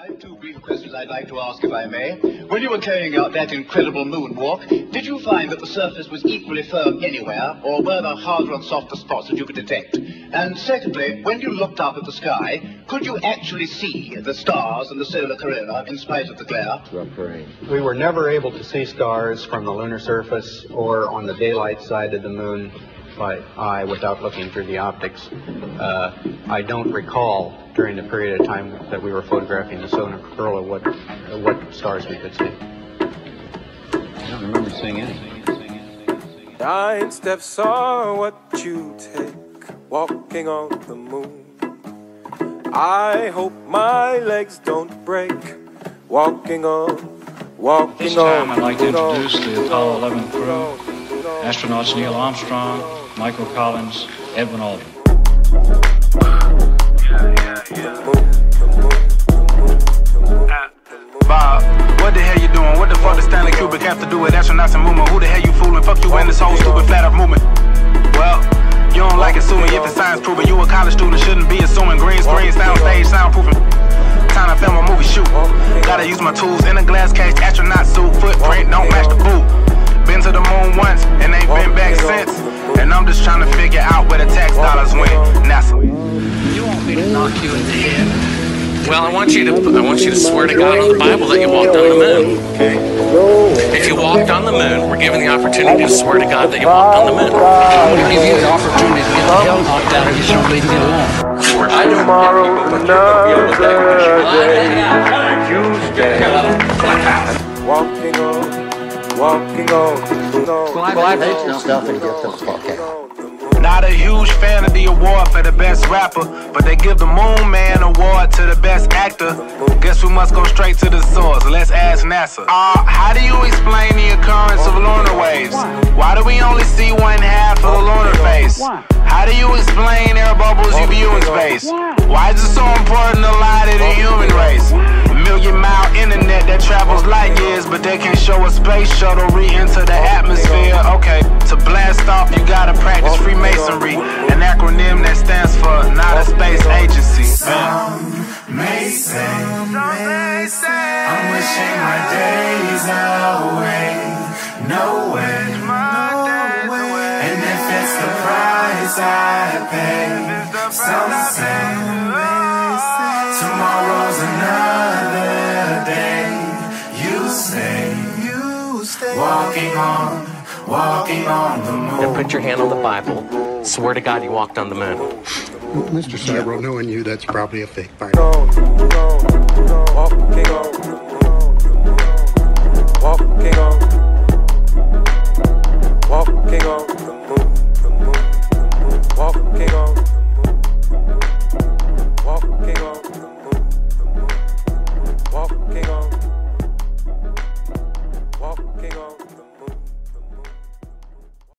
I have two brief questions I'd like to ask, if I may. When you were carrying out that incredible moonwalk, did you find that the surface was equally firm anywhere, or were there harder and softer spots that you could detect? And secondly, when you looked up at the sky, could you actually see the stars and the solar corona in spite of the glare? We were never able to see stars from the lunar surface or on the daylight side of the moon by eye without looking through the optics. Uh, I don't recall during the period of time that we were photographing the solar corona what uh, what stars we could see. I don't remember seeing anything. Nine steps are what you take walking on the moon. I hope my legs don't break walking on, walking This on. time I'd like to the moon. introduce the Apollo 11 crew. Astronauts Neil Armstrong, Michael Collins, Edwin Aldrin. Bob, what the hell you doing? What the fuck does Stanley Kubrick have to do with astronauts and movement? Who the hell you fooling? Fuck you and this whole stupid flat earth movement. Well, you don't like assuming if it's science proven. You a college student shouldn't be assuming green screen, sound stage, soundproofing. Time to film a movie shoot. Gotta use my tools just trying to figure out where the tax dollars went. NASA. You want me to knock you in the head? Well, I want you to I want you to swear to God on the Bible that you walked on the moon. Okay. If you walked on the moon, we're given the opportunity to swear to God that you walked on the moon. I'm going to give you the opportunity to get the hell knocked out of you so don't leave me alone. Tomorrow's another day. You stay walking on, walking on. Well, I hate your stuff and get the fuck out. Not a huge fan of the award for the best rapper, but they give the Moon Man award to the best actor. Guess we must go straight to the source. Let's ask NASA. Uh, how do you explain the occurrence of lunar waves? Why do we only see one half of the lunar face? How do you explain air bubbles you view in space? Why is it so important to lie to the human race? Million mile internet that travels light years, but they can show a space shuttle re-enter the atmosphere. Okay, to blast off, you gotta practice Freemasonry, an acronym that stands for not a space agency. Some may say, I'm wishing my days away. No way, and if it's the price I pay, some say tomorrow's Walking on, walking on the moon. Now put your hand on the Bible. Swear to God you walked on the moon. Mr. Sibrel, knowing you, that's probably a fake Bible.